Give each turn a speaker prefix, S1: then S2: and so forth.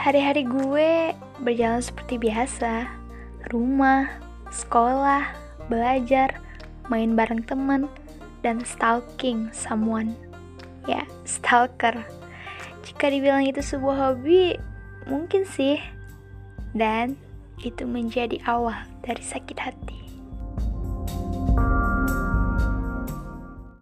S1: Hari-hari gue berjalan seperti biasa. Rumah, sekolah, belajar, main bareng temen, dan stalking someone. Ya, stalker. Jika dibilang itu sebuah hobi, mungkin sih. Dan itu menjadi awal dari sakit hati.